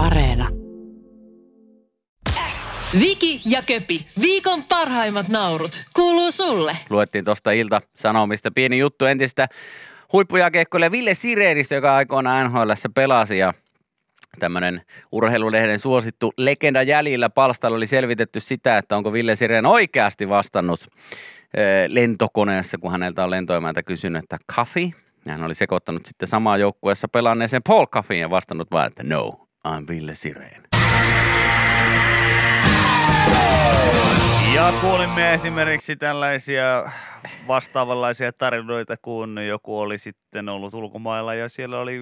Areena. Viki ja Köpi, viikon parhaimmat naurut, kuuluu sulle. Luettiin tuosta ilta sanomista pieni juttu entistä huippujakeikkoille Ville Sireenistä, joka aikoinaan NHL pelasi ja tämmöinen urheilulehden suosittu legenda jäljillä palstalla oli selvitetty sitä, että onko Ville Sireen oikeasti vastannut lentokoneessa, kun häneltä on lentoimäntä kysynyt, että kaffi. Ja hän oli sekoittanut sitten samaa joukkueessa pelanneeseen Paul Caffin ja vastannut vaan, että no, I'm Ville Sireen. Ja kuulimme esimerkiksi tällaisia vastaavanlaisia tarinoita, kun joku oli sitten ollut ulkomailla ja siellä oli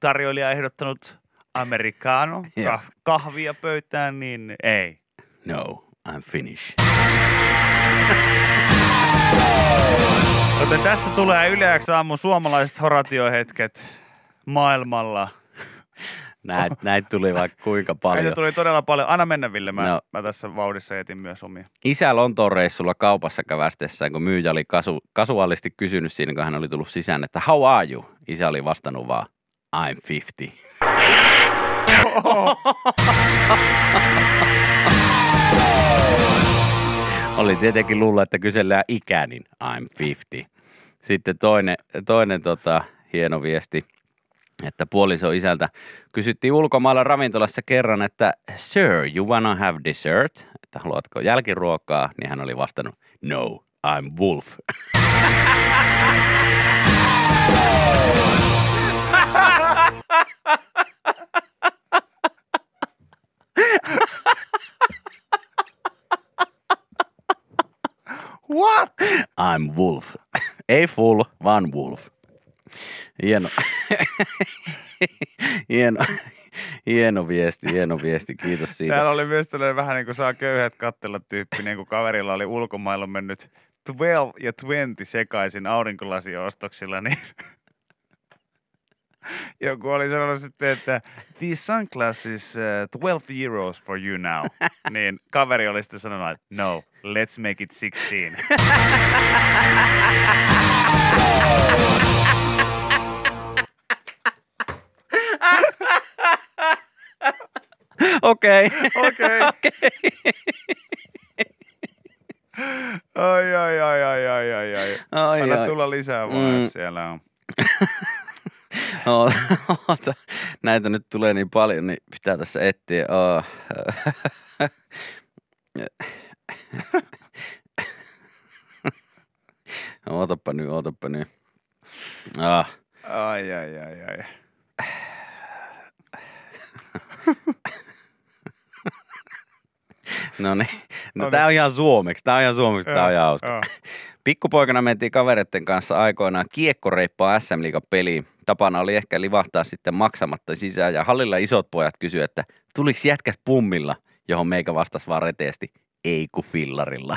tarjoilija ehdottanut americano, Joo. kah- kahvia pöytään, niin ei. No, I'm Finnish. Joten tässä tulee yleäksi aamun suomalaiset horatiohetket maailmalla. Näitä näit tuli vaikka kuinka Paljon. paljon. Näitä tuli todella paljon. Anna mennä, Ville. Mä, No. mä tässä vauhdissa etin myös omia. Isä Lontoon reissulla kaupassa kävästessään, kun myyjä oli kasu, kasuaalisti kysynyt siinä, kun hän oli tullut sisään, että how are you? Isä oli vastannut vaan, I'm 50. oli tietenkin luulla, että kysellään ikä, niin I'm 50. Sitten toinen, toinen tota, hieno viesti, että puoliso isältä kysyttiin ulkomailla ravintolassa kerran, että Sir, you wanna have dessert? Että haluatko jälkiruokaa? Niin hän oli vastannut, no, I'm wolf. What? I'm wolf. Ei full, vaan wolf. Hieno. hieno. Hieno viesti, hieno viesti. Kiitos siitä. Täällä oli myös tällainen vähän niin kuin saa köyhät kattella tyyppinen, kun kaverilla oli ulkomailla mennyt 12 ja 20 sekaisin aurinkolasi-ostoksilla, niin joku oli sanonut sitten, että these sunglasses uh, 12 euros for you now. niin kaveri oli sitten sanonut, että no, let's make it 16. Okei. Okei. Okei. Ai, ai, ai, ai, ai, ai, ai. Ai, Anna ai. tulla lisää vaan, Mm. jos siellä on. Oota. Näitä nyt tulee niin paljon, niin pitää tässä etsiä. Oh. Ootapa nyt, ootapa nyt. Ah. Ai, ai, ai, ai. No niin. No, No tää on ihan suomeksi. Tää on ihan suomeksi. Tää on ihan hauska. Joo. Pikkupoikana mentiin kavereiden kanssa aikoinaan kiekkoreippaa SM Liigan peliin. Tapana oli ehkä livahtaa sitten maksamatta sisään ja hallilla isot pojat kysyivät, että tuliks jätkät pummilla, johon meikä vastasi vaan reteesti, ei ku fillarilla.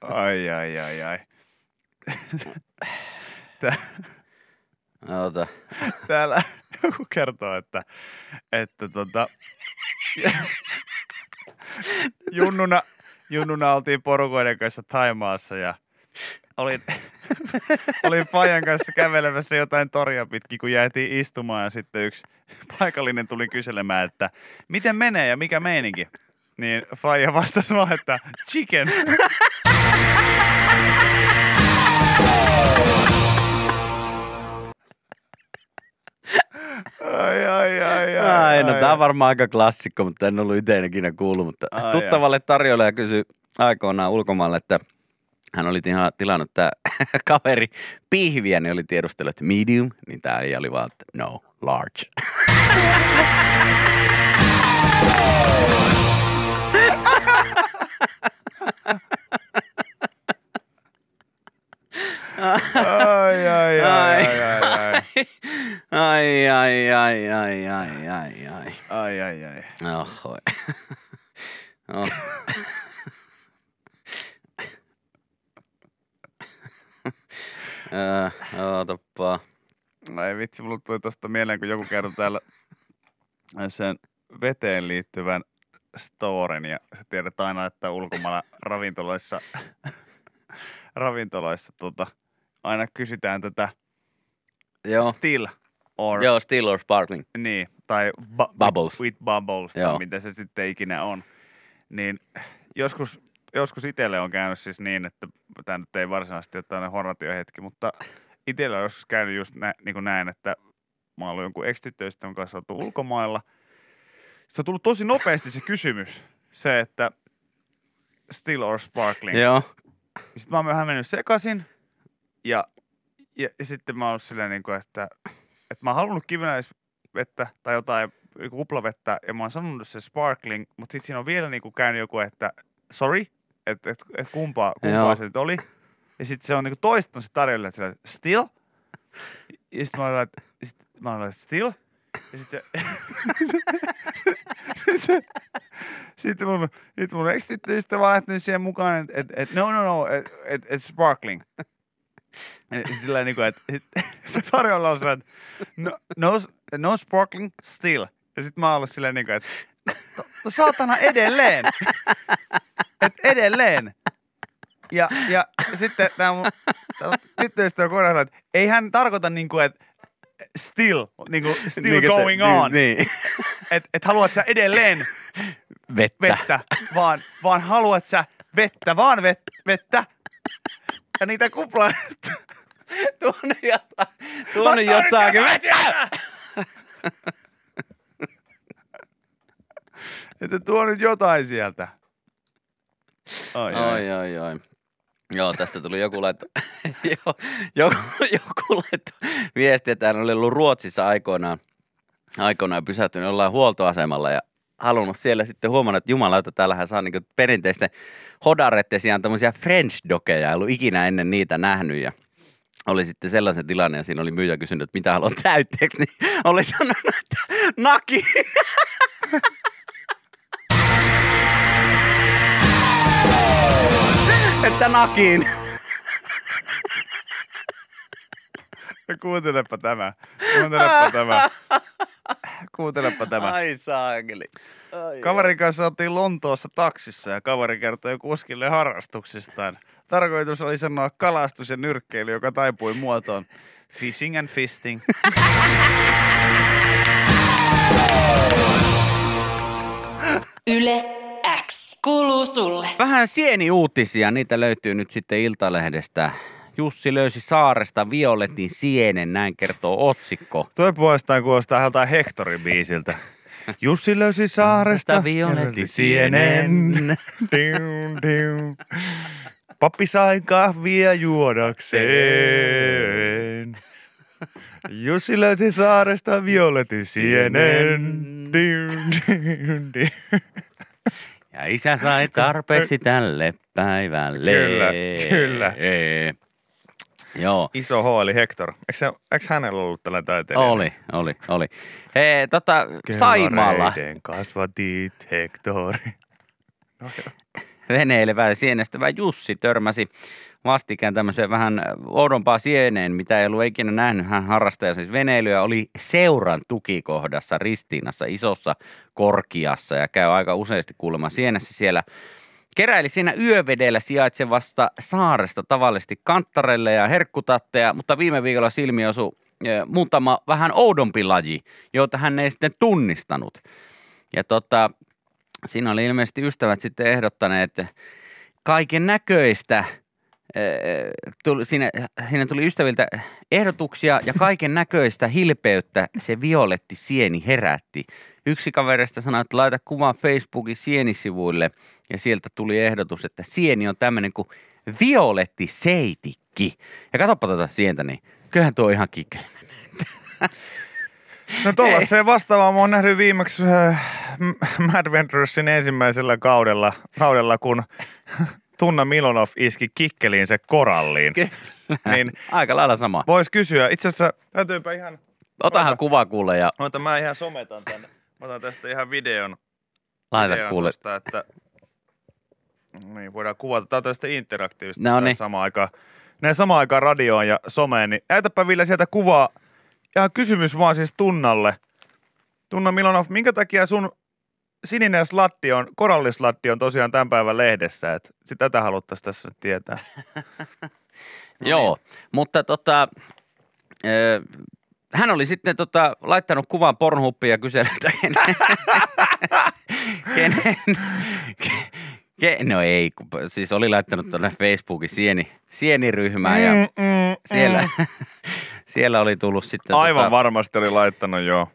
Ai, ai, ai, ai. Tää, Ota. täällä joku kertoo, että, että tota, junnuna, junnuna oltiin porukoiden kanssa Taimaassa ja olin, olin Fajan kanssa kävelemässä jotain toria pitkin, kun jäätiin istumaan ja sitten yksi paikallinen tuli kyselemään, että miten menee ja mikä meininki. Niin Faija vastasi vaan, että chicken. Ai, ai, ai, ai. Ai, no tää on varmaan aika klassikko, mutta en ollut itse ikinä kuullut. Mutta Ai, tuttavalle tarjoilija kysyi aikoinaan ulkomaille, että hän oli tila- tilannut tämä kaveri pihviä, niin oli tiedustellut, että medium, niin tämä ei oli vaan, että no, large. Ai, ai, ai, ai, ai, ai. Ai, ai, ai, ai, ai, ai, ai. Ai, ai, ai. Oho. Oh. Äh, Ootappa. No ei vitsi, mulle tuli tosta mieleen, kun joku kertoi täällä sen veteen liittyvän storen ja sä tiedät aina, että ulkomailla ravintoloissa, ravintoloissa tota, aina kysytään tätä Joo. still or Joo, still or sparkling. Niin, tai bu- Bubbles. With, with bubbles, tai Joo. mitä se sitten ikinä on. Niin joskus, joskus itselle on käynyt siis niin, että tämä nyt ei varsinaisesti ole tämmöinen horratiohetki, mutta itsellä on joskus käynyt just nä, niin kuin näin, että mä oon ollut jonkun ex-tyttöystävän kanssa oltu ulkomailla. Se on tullut tosi nopeasti se kysymys, se, että still or sparkling. Joo. Sitten mä oon vähän mennyt sekaisin ja, ja, ja sitten mä oon ollut silleen, niin kuin, että, että mä oon halunnut kivenäisvettä tai jotain niin kuplavettä ja mä oon sanonut se sparkling, mutta sitten siinä on vielä niin kuin käynyt joku, että sorry, että et, et kumpaa, kumpaa se nyt oli. Ja sitten se on niin kuin toistanut se tarjolle, että sillä, still. Ja sitten mä oon että sit mä still. Ja sitten se, sitten mun, sit mun ex-tyttöystävä on lähtenyt siihen mukaan, että et, et, no, no, no, että et, et sparkling. Ja Sillä niin kuin, että tarjolla on sellainen, no, no, no sparkling still. Ja sitten mä oon ollut silleen niin kuin, että no, no, saatana edelleen. Et edelleen. Ja, ja sitten tämä mun tyttöystävä korjaa, että ei hän tarkoita niin kuin, että still, niin kuin still Niin, että- going on. Niin, niin. Että et haluat sä edelleen Vettä. vettä, vaan, vaan haluat sä vettä, vaan vet, vettä. Ja niitä kuplaa. Tuonne jotain. Tuonne jotakin. Vettä! Että tuo nyt jotain sieltä. Ai, ai. Oi, oi, oi. Joo, tästä tuli joku laitto, jo, joku, joku laitto viesti, että hän oli ollut Ruotsissa aikoinaan, aikoinaan pysähtynyt jollain huoltoasemalla ja halunnut siellä sitten huomannut, että jumalauta, täällähän saa niin perinteisten hodareiden sijaan tämmöisiä French dokeja, ei ollut ikinä ennen niitä nähnyt ja oli sitten sellaisen tilanne ja siinä oli myyjä kysynyt, että mitä haluat täytteeksi, niin oli sanonut, että naki. että nakiin. Kuuntelepa tämä. Kuuntelepa tämä. Kuuntelepa tämä. Ai saakeli. Ai, Kaverin kanssa oltiin Lontoossa taksissa ja kaveri kertoi kuskille harrastuksistaan. Tarkoitus oli sanoa kalastus ja nyrkkeily, joka taipui muotoon fishing and fisting. Yle X kuuluu sulle. Vähän sieniuutisia, niitä löytyy nyt sitten Iltalehdestä. Jussi löysi saaresta violetin sienen, näin kertoo otsikko. Toi puolestaan kuulostaa joltain Hectorin biisiltä. Jussi löysi saaresta violetin sienen. Diu, diu. Pappi sai kahvia juodakseen. Jussi löysi saaresta violetin sienen. Diu, diu, diu. Ja isä sai tarpeeksi tälle päivälle. Kyllä, kyllä. Joo. Iso H eli Hector. Eikö, se, eikö hänellä ollut tällainen taiteilija? Oli, oli, oli. Hei, tota, Saimaalla kasvatit Hectori. No, joo. veneilevä ja sienestävä Jussi törmäsi vastikään tämmöiseen vähän oudompaa sieneen, mitä ei ollut ikinä nähnyt. Hän harrastaja siis veneilyä, oli seuran tukikohdassa Ristiinassa, isossa Korkiassa ja käy aika useasti kuulemma sienessä siellä. Keräili siinä yövedellä sijaitsevasta saaresta tavallisesti kanttareille ja herkkutatteja, mutta viime viikolla silmi osui eh, muutama vähän oudompi laji, jota hän ei sitten tunnistanut. Ja tota, siinä oli ilmeisesti ystävät sitten ehdottaneet kaiken näköistä. Tuli, siinä, siinä tuli ystäviltä ehdotuksia ja kaiken näköistä hilpeyttä se violetti sieni herätti. Yksi kaverista sanoi, että laita kuva Facebookin sienisivuille ja sieltä tuli ehdotus, että sieni on tämmöinen kuin violetti seitikki. Ja katsoppa tuota sientä, niin kyllähän tuo on ihan kikkeli. No tuollaiseen vastaavaan mä oon nähnyt viimeksi äh, Mad Venturesin ensimmäisellä kaudella, kaudella kun Tunna Milonov iski kikkeliin se koralliin. Niin Aika lailla sama. vois kysyä, itse asiassa täytyypä ihan, Otahan kuva kuule ja ota mä ihan sometan tänne. Mä otan tästä ihan videon. laita videon kuule. Tosta, että niin, voidaan kuvata. Tää on tästä interaktiivista. No niin. Samaan aikaan. Näin samaan aikaan radioon ja someen, niin näytäpä vielä sieltä kuvaa. Ja kysymys vaan siis Tunnalle. Tunna Milonov, minkä takia sun sininen slatti on, korallislatti on tosiaan tämän päivän lehdessä, että sitä tätä haluttaisiin tässä nyt tietää. Joo, mutta tota, hän oli sitten tota, laittanut kuvan Pornhubiin ja kysellyt, että kenen, kenen, ke, no ei, kun, siis oli laittanut tuonne Facebookin sieni, sieniryhmään ja Mm, mm, siellä, siellä oli tullut sitten Aivan tota, varmasti oli laittanut joo.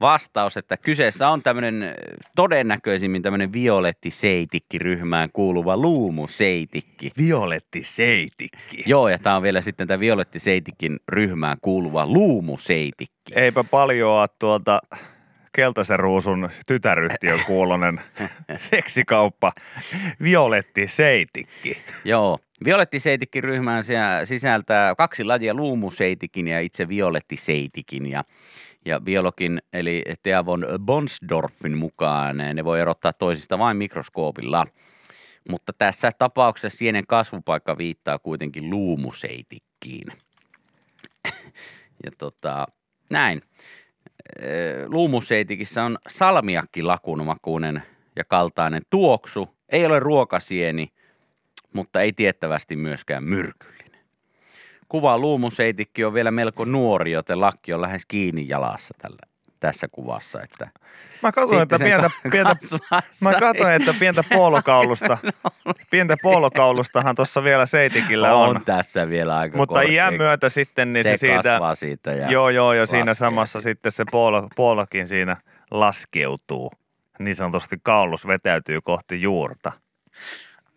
vastaus, että kyseessä on tämmöinen todennäköisimmin tämmöinen violettiseitikki-ryhmään kuuluva luumuseitikki. Violetti Seitikki. Joo, ja tämä on vielä sitten tämä violettiseitikin ryhmään kuuluva luumuseitikki. Eipä paljoa tuolta Keltaisen ruusun tytäryhtiön kuulonen seksikauppa Violetti Seitikki. Joo, violettiseitikki-ryhmään se sisältää kaksi lajia luumuseitikin ja itse violettiseitikin. Ja, ja biologin eli Thea von Bonsdorfin mukaan ne voi erottaa toisista vain mikroskoopilla. Mutta tässä tapauksessa sienen kasvupaikka viittaa kuitenkin luumuseitikkiin. Ja tota, näin. Ö, Luumuseitikissä on salmiakkilakunmakuinen ja kaltainen tuoksu. Ei ole ruokasieni, mutta ei tiettävästi myöskään myrkyllinen. Kuva luumuseitikki on vielä melko nuori, joten lakki on lähes kiinni jalassa tällä, tässä kuvassa. Että Mä katsoin, että pientä, pientä, mä katsoin, että pientä puolokaulusta, pientä puolokaulustahan tuossa vielä Seitikillä on, on. tässä vielä aika Mutta korkea. iän myötä sitten, niin se, se siitä, siitä. Ja joo joo, ja siinä samassa sitten se puolo, puolokin siinä laskeutuu. Niin sanotusti kaulus vetäytyy kohti juurta.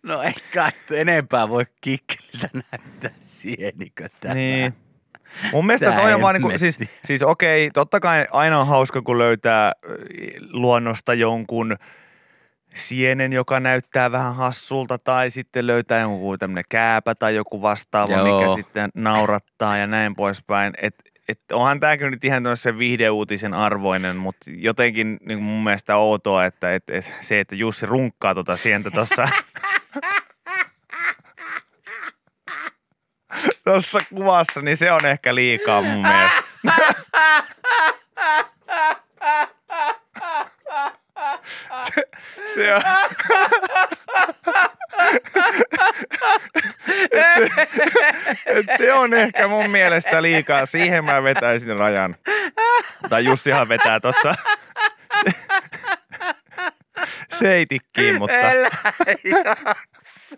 No ei kai enempää voi kikkeliltä näyttää sienikö tämä. Niin. Mun mielestä Tää toi on vaan niinku, siis, siis okei, totta kai aina on hauska, kun löytää äh, luonnosta jonkun sienen, joka näyttää vähän hassulta, tai sitten löytää jonkun tämmöinen kääpä tai joku vastaava, Joo. mikä sitten naurattaa ja näin poispäin. Et, et onhan tämäkin nyt ihan tämmöisen viihdeuutisen arvoinen, mutta jotenkin niin mun mielestä outoa, että et, et, se, että Jussi runkkaa tota sientä tuossa tuossa kuvassa, niin se on ehkä liikaa mun mielestä. se, se on... et se, et se on ehkä mun mielestä liikaa. Siihen mä vetäisin rajan. Tai Jussihan vetää tossa seitikkiin, mutta...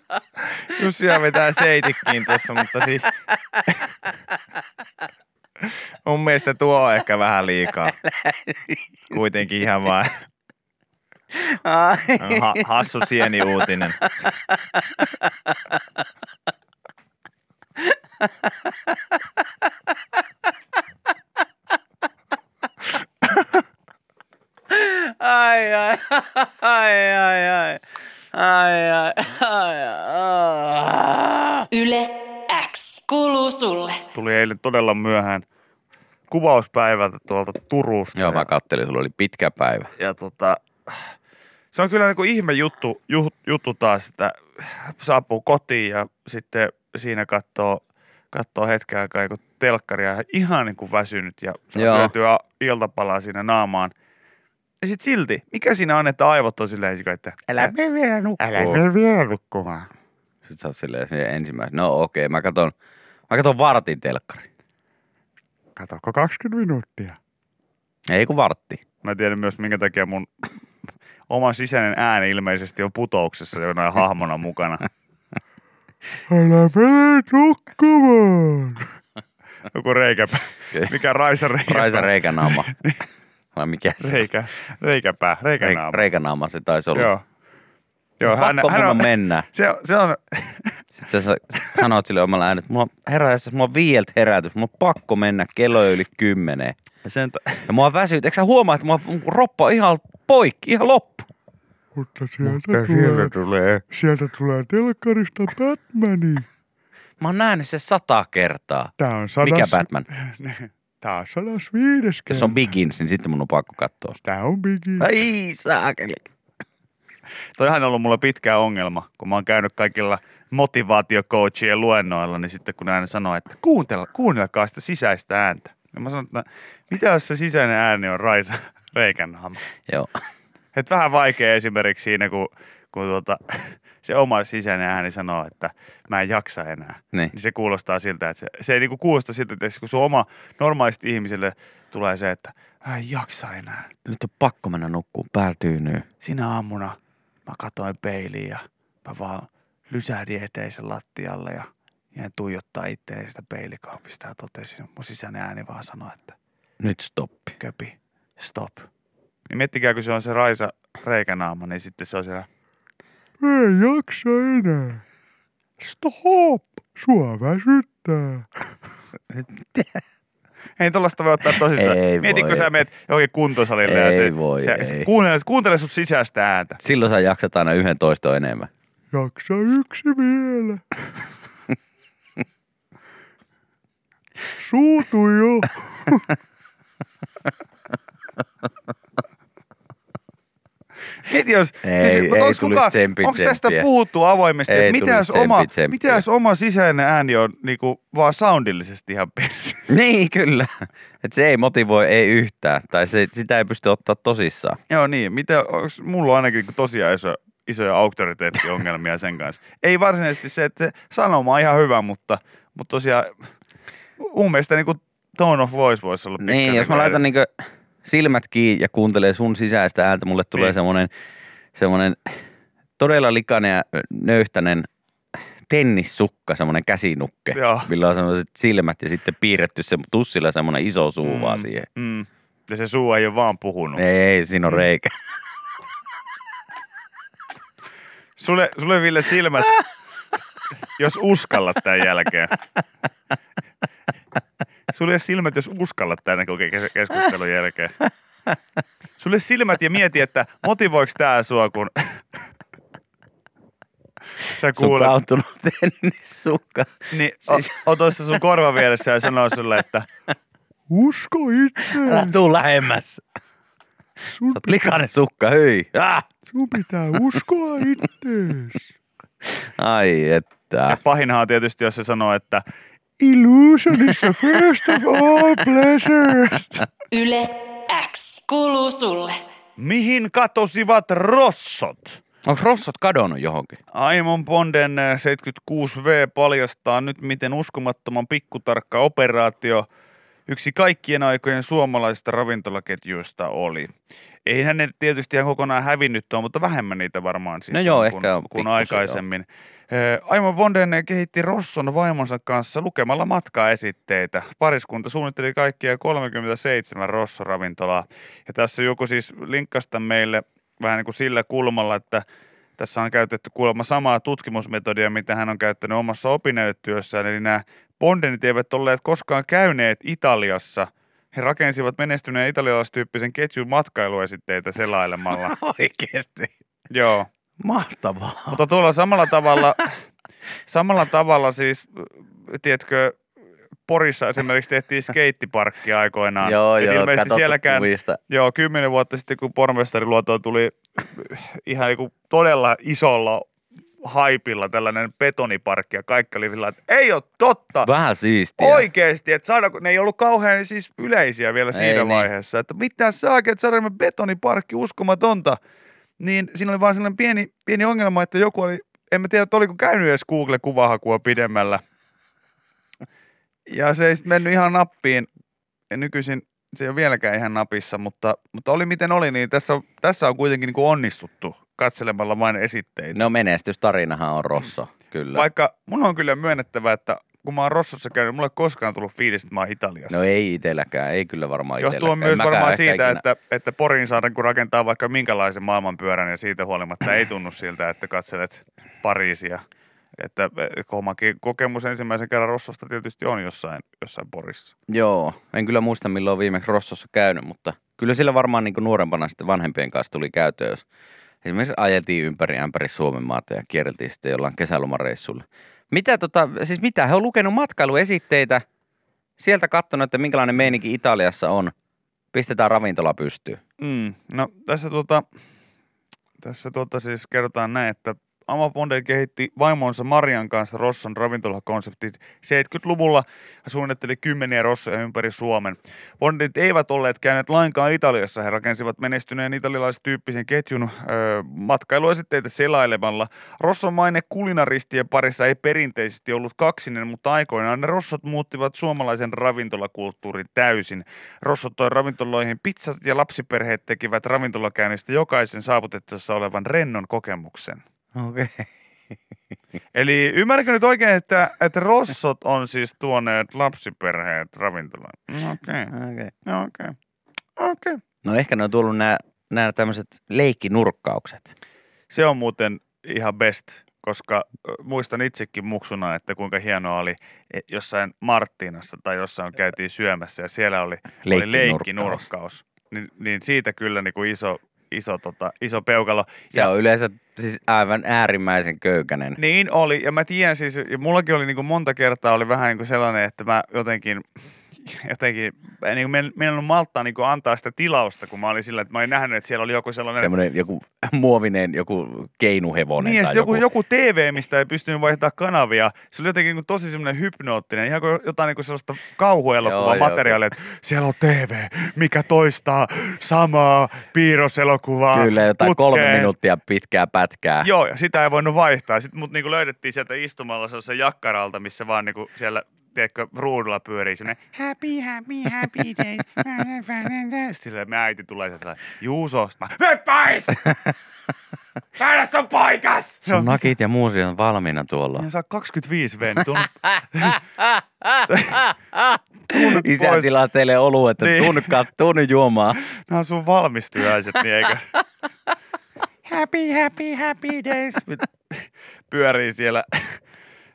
Jussihan vetää seitikkiin tuossa, mutta siis... Mun mielestä tuo on ehkä vähän liikaa. Kuitenkin ihan vaan ha- hassu sieni uutinen. Ai, ai, ai, ai. Ai, Tuli eilen todella myöhään kuvauspäivältä tuolta Turusta. Joo, ja, mä kattelin, sulla oli pitkä päivä. ja tota, se on kyllä niin kuin ihme juttu, ju, juttu taas, että saapuu kotiin ja sitten siinä katsoo, katsoo hetken aikaa joku telkkaria ja ihan niin kuin väsynyt ja saa syötyä iltapalaa siinä naamaan. Ja sitten silti, mikä siinä on, että aivot on silleen, että Älä mene vielä nukkumaan. älä mene vielä nukkumaan. Sitten sä oot silleen siihen ensimmäisen. No okei, mä katon, mä katon vartin telkkari. Katokko 20 minuuttia? Ei kun vartti. Mä tiedän myös, minkä takia mun oma sisäinen ääni ilmeisesti on putouksessa jonain hahmona mukana. Älä mene nukkumaan. Joku reikäpää. Mikä Raisa reikäpää? Raisa reikänaama. Vai mikä se? Reikä, reikäpää, reikänaama. Reik- reikänaama se taisi olla. Joo. Joo, hän, Pakko hän on, on mennä. se, on- se on, Sitten sä sa- sanoit sille omalla äänellä, että mulla heräessä, mulla on viieltä herätys, mulla on pakko mennä kello yli kymmeneen. sen, t- Ja mua väsyy, eikö sä huomaa, että mulla mun roppa on ihan poikki, ihan loppu. Mutta sieltä, tulee, tulee. sieltä tulee telkkarista Batmani. Mä oon nähnyt se sata kertaa. Tää on sadas, Mikä Batman? Tää on sadas viides Jos on Begins, niin sitten mun on pakko katsoa. sitä. Tää on Biggie. Ai saakeli. toihan on ollut mulla pitkä ongelma, kun mä oon käynyt kaikilla motivaatiocoachien luennoilla, niin sitten kun aina sanoo, että kuuntele, kuunnelkaa sitä sisäistä ääntä. Ja mä sanon, että mitä jos se sisäinen ääni on Raisa Reikännaama? Joo. Et vähän vaikea esimerkiksi siinä, kun, kun tuota, se oma sisäinen ääni sanoo, että mä en jaksa enää. Niin. Niin se kuulostaa siltä, että se, se ei niinku kuulosta siltä, että kun sun oma normaalisti ihmiselle tulee se, että mä en jaksa enää. Nyt on pakko mennä nukkuun, päällä tyynyy. Sinä aamuna mä katoin peiliin ja mä vaan lysähdin eteisen lattialle ja jäin tuijottaa itseäni sitä peilikaapista ja totesin, mun sisäinen ääni vaan sanoi, että Nyt stoppi. köpi, stop. Niin miettikää, kun se on se Raisa reikänaama, niin sitten se on siellä, Ei jaksa enää. Stop! Sua väsyttää. ei tuollaista voi ottaa tosissaan. Ei Mietitkö voi. sä meet johonkin kuntosalille ja Ei se, voi, se, ei. se kuuntele, kuuntele sun sisäistä ääntä. Silloin sä jaksat aina yhden toiston enemmän. Jaksa yksi vielä. Suutu jo. Mieti jos, Ei, siis, ei onks tulisi kuka, tsempin onks tästä puhuttu avoimesti, Ei että mitä jos, oma, mitä jos oma sisäinen ääni on niinku vaan soundillisesti ihan persi? Niin, kyllä. Et se ei motivoi, ei yhtään. Tai se, sitä ei pysty ottaa tosissaan. Joo niin, mitä, onks, mulla on ainakin tosiaan iso, isoja auktoriteettiongelmia sen kanssa. Ei varsinaisesti se, että se sanoma on ihan hyvä, mutta, mutta tosiaan mun mielestä niinku tone of voice voisi olla Niin, jos mä eri. laitan niinku silmät kiinni ja kuuntelee sun sisäistä ääntä, mulle tulee Niin. semmoinen, semmoinen todella likainen ja nöyhtäinen tennissukka, semmoinen käsinukke, Joo. millä on semmoiset silmät ja sitten piirretty se tussilla semmoinen iso suu vaan siihen. Mm. Ja se suu ei ole vaan puhunut. Ei, siinä on reikä. Sulle, sulle Ville silmät, jos uskallat tämän jälkeen. Sulle silmät, jos uskallat tämän koko kes- keskustelun jälkeen. Sulle silmät ja mieti, että motivoiko tämä sua, kun sä Sun kuulet. kauttunut tennissukka. Niin, siis- o tuossa sun korva vieressä ja sanoo sulle, että Usko itse. Älä tuu lähemmäs. Sun, Sä oot likainen sukka, hyi. Ah! Sun pitää uskoa ittees. Ai että. ja pahinhan on tietysti, jos se sanoo, että Illusion is the first of all pleasures. Yle X kuuluu sulle. mihin katosivat rossot? Onko rossot kadonnut johonkin? Aimon Bonden äh, 76V paljastaa nyt, miten uskomattoman pikkutarkka operaatio yksi kaikkien aikojen suomalaisista ravintolaketjuista oli. Ei ne tietysti ihan kokonaan hävinnyt ole, mutta vähemmän niitä varmaan siis No joo, on ehkä kuin, kuin aikaisemmin. Aimon Bonden kehitti Rosson vaimonsa kanssa lukemalla matkaesitteitä. Pariskunta suunnitteli kaikkia 37 Rosso-ravintolaa. Ja tässä joku siis linkkasta meille vähän niin kuin sillä kulmalla, että tässä on käytetty kuulemma samaa tutkimusmetodia, mitä hän on käyttänyt omassa opinnäytetyössään. Eli nämä Bondenit eivät olleet koskaan käyneet Italiassa. He rakensivat menestyneen italialaistyyppisen ketjun matkailuesitteitä selailemalla. Oikeesti. Joo. Mahtavaa. Mutta tuolla samalla tavalla, samalla tavalla siis, tiedätkö, Porissa esimerkiksi tehtiin skeittiparkki aikoinaan. Joo, Et joo, ilmeisesti sielläkään, kuvista. joo, kymmenen vuotta sitten, kun pormestariluotoon tuli ihan niin todella isolla haipilla tällainen betoniparkki ja kaikki oli sillä, että ei ole totta. Vähän siistiä. Oikeesti, että saadaanko, ne ei ollut kauhean siis yleisiä vielä siinä Ei niin. vaiheessa, että mitä saa, että saadaan betoniparkki uskomatonta. Niin siinä oli vaan sellainen pieni, pieni ongelma, että joku oli, en mä tiedä, että oliko käynyt edes Google-kuvahakua pidemmällä. Ja se ei sitten mennyt ihan nappiin. Ja nykyisin se ei ole vieläkään ihan napissa, mutta, mutta oli miten oli, niin tässä, tässä on kuitenkin niin kuin onnistuttu katselemalla vain esitteitä. No menestystarinahan on Rosso, kyllä. Vaikka mun on kyllä myönnettävä, että kun mä oon Rossossa käynyt, mulle ei koskaan tullut fiilistä, että mä oon Italiassa. No ei itelläkään, ei kyllä varmaan Johtuu itelläkään. myös Mäkään varmaan siitä, ikinä- että, että Porin saadaan, kun rakentaa vaikka minkälaisen maailmanpyörän ja siitä huolimatta ei tunnu siltä, että katselet Pariisia. Että omakin kokemus ensimmäisen kerran Rossosta tietysti on jossain, jossain Porissa. Joo, en kyllä muista milloin on viimeksi Rossossa käynyt, mutta kyllä sillä varmaan niin nuorempana sitten vanhempien kanssa tuli käyttöön, jos esimerkiksi ajeltiin ympäri ämpäri Suomen maata ja kierreltiin sitten jollain kesälomareissulla. Mitä tota, siis mitä, he on lukenut matkailuesitteitä, sieltä katsonut, että minkälainen meininki Italiassa on, pistetään ravintola pystyyn. Mm, no tässä tuota, tässä tuota siis kerrotaan näin, että Ama Bondel kehitti vaimonsa Marian kanssa Rosson ravintolakonseptin 70-luvulla ja suunnitteli kymmeniä Rossoja ympäri Suomen. Bondit eivät olleet käyneet lainkaan Italiassa. He rakensivat menestyneen italialaistyyppisen ketjun öö, matkailuesitteitä selailemalla. Rosson maine kulinaristien parissa ei perinteisesti ollut kaksinen, mutta aikoinaan ne Rossot muuttivat suomalaisen ravintolakulttuurin täysin. Rossot toi ravintoloihin pizzat ja lapsiperheet tekivät ravintolakäynnistä jokaisen saavutettavassa olevan rennon kokemuksen. Okei. Okay. Eli ymmärrätkö nyt oikein, että, että rossot on siis tuoneet lapsiperheet ravintolaan? Okei, okay. Okay. okei, okei. No ehkä ne on tullut nämä, nämä tämmöiset leikkinurkkaukset. Se on muuten ihan best, koska muistan itsekin muksuna, että kuinka hienoa oli e, jossain Marttinassa tai jossain käytiin syömässä ja siellä oli, oli Leikkinurkkaus. leikkinurkkaus. Niin, niin siitä kyllä niin kuin iso, iso, tota, iso peukalo. Se on yleensä siis aivan äärimmäisen köykäinen. Niin oli, ja mä tiedän siis, ja mullakin oli niin kuin monta kertaa oli vähän niin kuin sellainen, että mä jotenkin, jotenkin, niin kuin men, mennyt malttaa niin kuin antaa sitä tilausta, kun mä olin sillä, että mä olin nähnyt, että siellä oli joku sellainen Semmoinen joku muovinen, joku keinuhevonen Niin, tai joku, joku. joku TV, mistä ei pystynyt vaihtaa kanavia. Se oli jotenkin niin tosi semmoinen hypnoottinen, ihan kuin jotain niin kuin sellaista kauhuelokuvaa materiaalia, että siellä on TV, mikä toistaa samaa piirroselokuvaa. Kyllä, jotain kolme putkeen. minuuttia pitkää pätkää. Joo, ja sitä ei voinut vaihtaa. Sitten mut niinku löydettiin sieltä istumalla sellaisen jakkaralta, missä vaan niinku siellä tiedätkö, ruudulla pyörii semmoinen happy, happy, happy day. Silleen me äiti tulee sieltä Juuso, mä, nyt pois! Päädä on paikas! Sun nakit ja muusi on valmiina tuolla. Ja saa 25 ven. Tunnut, tunnut Isä pois. tilaa teille olu, että Niin. tunnu juomaan. Nämä on sun valmistyöiset, niin eikö? happy, happy, happy days. Pyörii siellä,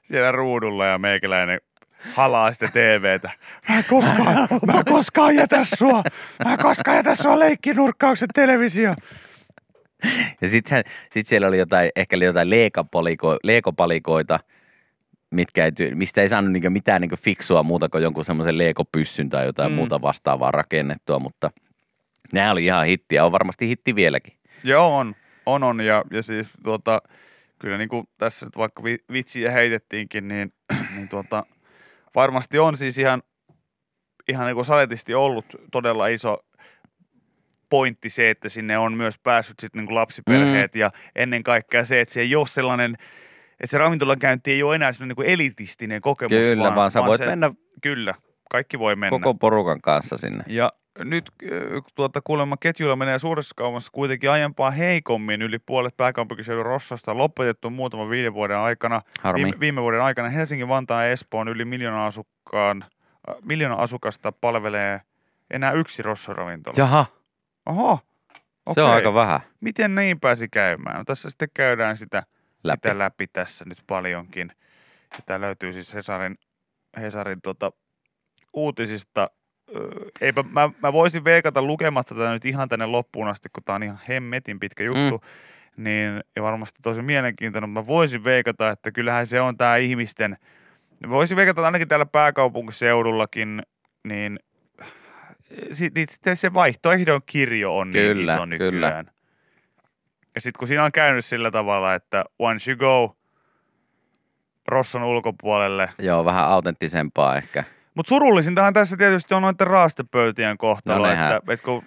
siellä ruudulla ja meikäläinen halaa sitä TVtä. Mä en koskaan, mä en koskaan jätä sua. Mä en koskaan jätä sua leikkinurkkauksen televisio. Ja sitten sit siellä oli jotain, ehkä oli jotain leekopalikoita, mitkä ei, mistä ei saanut niinku mitään niinku fiksua muuta kuin jonkun semmoisen leekopyssyn tai jotain Mm. muuta vastaavaa rakennettua, mutta nämä oli ihan hittiä, on varmasti hitti vieläkin. Joo, on. On, on. Ja, ja siis tuota, kyllä niin kuin tässä nyt vaikka vi- vitsiä heitettiinkin, niin, niin tuota, varmasti on siis ihan, ihan niin kuin saletisti ollut todella iso pointti se, että sinne on myös päässyt sitten niin lapsiperheet mm. ja ennen kaikkea se, että se ei ole sellainen, että se ravintolan käynti ei ole enää sellainen niin elitistinen kokemus. Kyllä, vaan, vaan sä voit se, mennä Kyllä, kaikki voi mennä. koko porukan kanssa sinne. Ja nyt tuota, kuulemma ketjuilla menee suuressa kaupassa kuitenkin aiempaa heikommin. Yli puolet pääkaupunkiseudun Rossosta on lopetettu muutaman viiden vuoden aikana. Harmi. Viime, viime vuoden aikana Helsingin, Vantaan ja Espoon yli miljoona, asukkaan, äh, miljoona asukasta palvelee enää yksi Rosso-ravintola. Jaha, Oho, se on aika vähän Miten niin pääsi käymään? No, tässä sitten käydään sitä läpi. sitä läpi tässä nyt paljonkin. Ja Tämä löytyy siis Hesarin, Hesarin tota, uutisista. Eipä, mä, mä voisin veikata lukematta tätä nyt ihan tänne loppuun asti, kun tämä on ihan hemmetin pitkä juttu. Mm. Niin, ja varmasti tosi mielenkiintoinen, mutta mä voisin veikata, että kyllähän se on tämä ihmisten, voisin veikata että ainakin täällä pääkaupunkiseudullakin, niin niin se vaihtoehdon kirjo on Kyllä, niin iso kyllä. nykyään. Ja sitten kun siinä on käynyt sillä tavalla, että once you go Rosson ulkopuolelle. Joo, vähän autenttisempaa ehkä. Mutta surullisintahan tässä tietysti on noiden raastepöytien kohtalo, No nehän- että, että kun,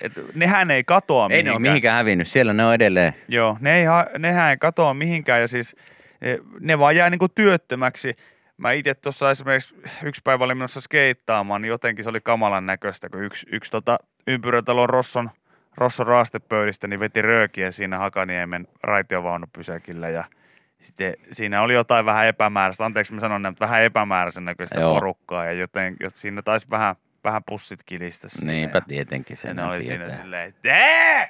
et, nehän ei katoa Ei mihinkään. ne ole mihinkään hävinnyt, siellä ne on edelleen. Joo, ne ei, nehän ei katoa mihinkään ja siis e, ne vaan jää niinku työttömäksi. Mä itse tuossa esimerkiksi yksi päivä olin menossa skeittaamaan, niin jotenkin se oli kamalan näköistä, kun yksi, yksi tota ympyrätalon Rosson, Rosson raastepöydistä niin veti röökiä siinä Hakaniemen raitiovaunupysäkillä ja sitten siinä oli jotain vähän epämääräistä, anteeksi mä sanon näin, mutta vähän epämääräisen näköistä Joo. porukkaa ja joten, joten siinä taisi vähän, vähän pussit kilistä siinä Niinpä ja- tietenkin sen ne oli tietää. siinä silleen, että "Ee!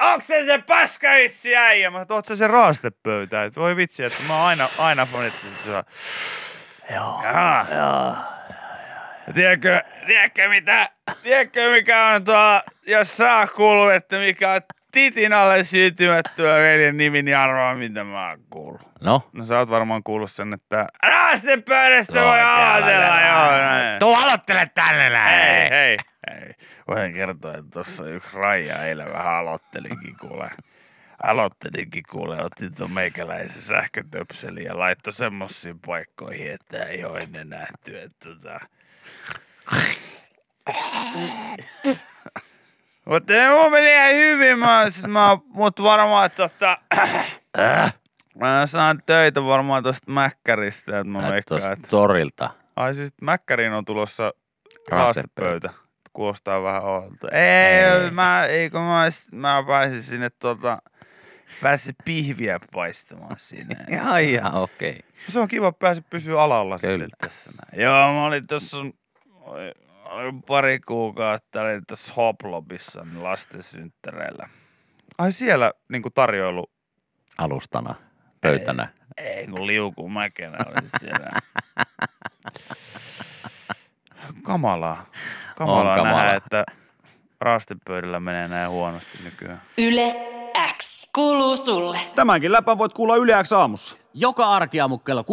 Onks se se paska itse äijä? Mä sanoin, oot sä se raastepöytä? Et voi vitsi, että mä oon aina, aina fonittu sua. Joo. Joo. Tiedätkö, tiedätkö mitä, tiedätkö mikä on tuo, jos saa kuullut, että mikä on titin alle syntymättyä veljen nimi, niin arvaa mitä mä oon kuullut. No, No sä oot varmaan kuullut sen, että raastepöydästä Joo, voi aloitella, joo. näin. tuu aloittele tänne näin. Hei, hei, hei. Voin kertoa, että tuossa yksi raija eilen vähän alottelikin kuule. aloittelinkin kuule, otti tuon meikäläisen sähkötöpselin ja laittoi semmoisiin paikkoihin, että ei ole ennen nähty. Että tota... Mutta mun meni ihan hyvin, mä, sit mä, mut varmaan tota, mä saan töitä varmaan tosta Mäkkäristä, että mä veikkaan, Tuosta että... torilta. Ai siis Mäkkäriin on tulossa Raastepöytä. Kuulostaa vähän oudolta. Ei, Ei. ei. mä, ei kun mä, mä pääsin sinne tota, pääsin pihviä paistamaan sinne. Ihan ihan okei. Okay. Se on kiva päästä pysyä alalla Kyllä. sitten tässä näin. Joo, mä olin oli pari kuukautta, olin tässä Hoplobissa niin lasten synttäreillä. Ai siellä niinku tarjoilu, Alustana, pöytänä. ei kun liukuu mäkenä oli siellä. Kamalaa. Kamalaa On nähdä, että raastepöydällä menee näin huonosti nykyään. Yle X kuuluu sulle. Tämänkin läpän voit kuulla Yle X aamussa. Joka arkiaamu kello 6.30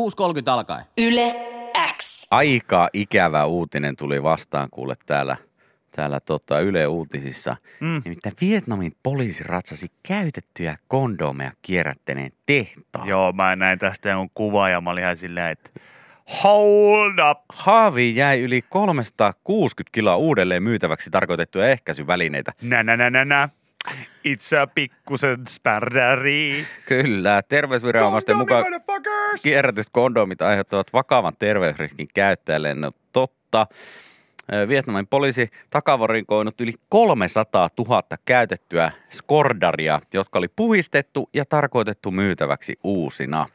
alkaen. Yle X. Aika ikävä uutinen tuli vastaan kuule täällä, täällä tota Yle Uutisissa. Mm. Nimittäin Vietnamin poliisi ratsasi käytettyjä kondomeja kierrättäneen tehtaan. Joo, mä näin tästä jonkun kuvaa ja mä olin ihan silleen, että hold up. Haaviin jäi yli 360 kiloa uudelleen myytäväksi tarkoitettuja ehkäisyvälineitä. Nä, nä, nä, nä, nä. It's a pikkusen spärdäri. Kyllä, terveysviranomaisten mukaan kierrätyt kondomit aiheuttavat vakavan terveysriskin käyttäjälle. Ne on totta. Vietnamin poliisi takavarikoinut yli 300 000 käytettyä skordaria, jotka oli puhistettu ja tarkoitettu myytäväksi uusina.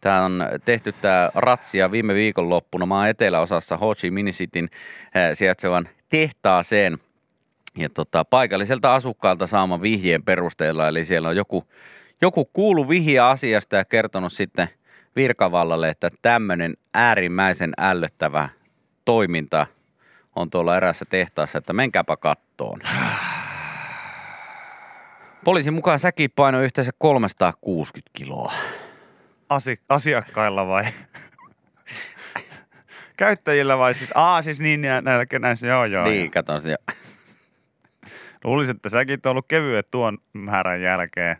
Tämä on tehty tämä ratsia viime viikonloppuna maan eteläosassa Ho Chi Minh Cityn eh, sijaitsevan tehtaaseen ja tota, paikalliselta asukkaalta saaman vihjeen perusteella. Eli siellä on joku, joku kuulu vihje asiasta ja kertonut sitten virkavallalle, että tämmöinen äärimmäisen ällöttävä toiminta on tuolla erässä tehtaassa, että menkääpä kattoon. Poliisin mukaan säki painoi yhteensä 360 kiloa. Asi- asiakkailla vai? Käyttäjillä vai siis? Aa, siis niin nä- näillä näissä, joo joo. niin, katon se. Luulisin, että säkin oot ollut kevyet tuon määrän jälkeen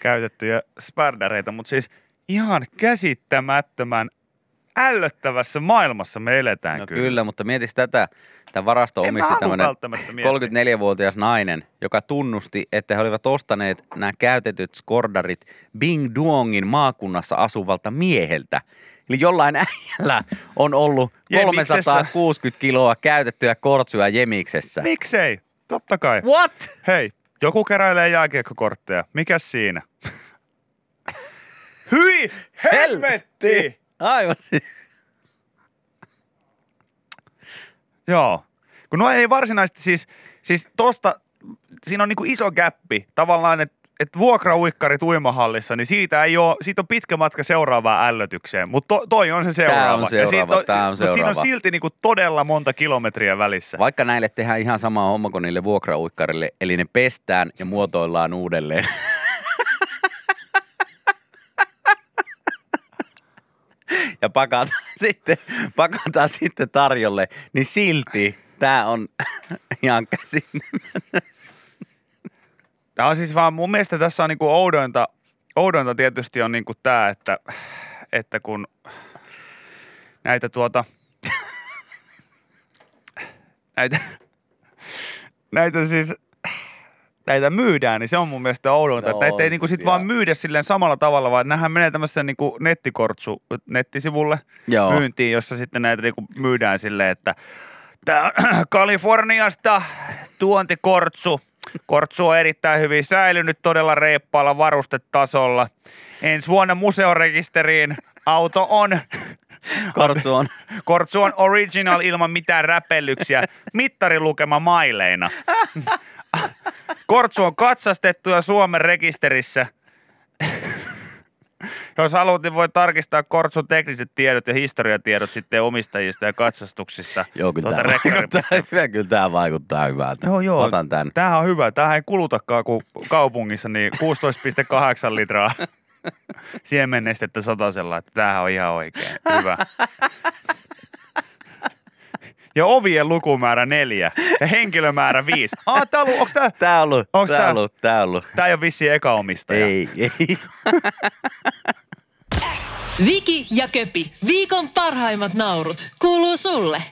käytettyjä spärdäreitä, mutta siis ihan käsittämättömän ällöttävässä maailmassa me eletään No kyllä. kyllä, mutta mietis tätä. Tämä varasto En omisti tämmöinen välttämättä miettiä. 34-vuotias nainen, joka tunnusti, että he olivat ostaneet nämä käytetyt skordarit Bing Duongin maakunnassa asuvalta mieheltä. Eli jollain äijällä on ollut Jemiksessä. 360 kiloa käytettyä kortsuja Jemiksessä. Miksei? Totta kai. What? Hei, joku keräilee jääkiekkokortteja. Mikäs siinä? Hyi! Helvetti! Aivan siis. Joo. Kun no ei varsinaisesti siis, siis tosta, siinä on niinku iso gäppi tavallaan, että et vuokrauikkarit uimahallissa, niin siitä ei ole, siitä on pitkä matka seuraavaan ällötykseen, mutta to, toi on se seuraava. on seuraava, Ja siitä tää on mut siinä on seuraava. silti niinku todella monta kilometriä välissä. Vaikka näille tehdään ihan sama homma kuin niille vuokrauikkarille, eli ne pestään ja muotoillaan uudelleen. ja pakataan sitten, pakataan sitten tarjolle, niin silti tämä on ihan käsin. Tämä on siis vaan, mun mielestä tässä on niinku oudointa, oudointa tietysti on niinku tämä, että, että kun näitä tuota, näitä, näitä siis, näitä myydään, niin se on mun mielestä oudointa, No että ei niinku sit vaan myydä silleen samalla tavalla, vaan nämähän menee tämmöisen niinku nettikortsu nettisivulle Joo. myyntiin, jossa sitten näitä niinku myydään silleen, että Tämä on Kaliforniasta tuontikortsu. Kortsu on erittäin hyvin säilynyt todella reippaalla varustetasolla. Ensi vuonna museorekisteriin auto on Kortsu on. Kortsu on original ilman mitään räpellyksiä. Mittarilukema maileina. Kortsu on katsastettu ja Suomen rekisterissä. Jos haluat, niin voi tarkistaa Kortsun tekniset tiedot ja historiatiedot sitten omistajista ja katsastuksista. Joo, kyllä Tuolta tämä vaikuttaa, kyllä tämä vaikuttaa hyvältä. Joo, joo. Otan tän. Tämähän on hyvä. Tämähän ei kulutakaan kuin kaupungissa niin 16,8 litraa siemennestettä satasella. Että tämähän on ihan oikein. Hyvä. Ja ovien lukumäärä neljä. ja henkilömäärä viisi. Ah, tää on ollut, onks tää, Tää on ollut, Onks tää tää- on ollut, tää on ollut. tää ei ole vissiin eka omistaja. Ei, ei. Viki ja Köpi, viikon parhaimmat naurut, kuuluu sulle.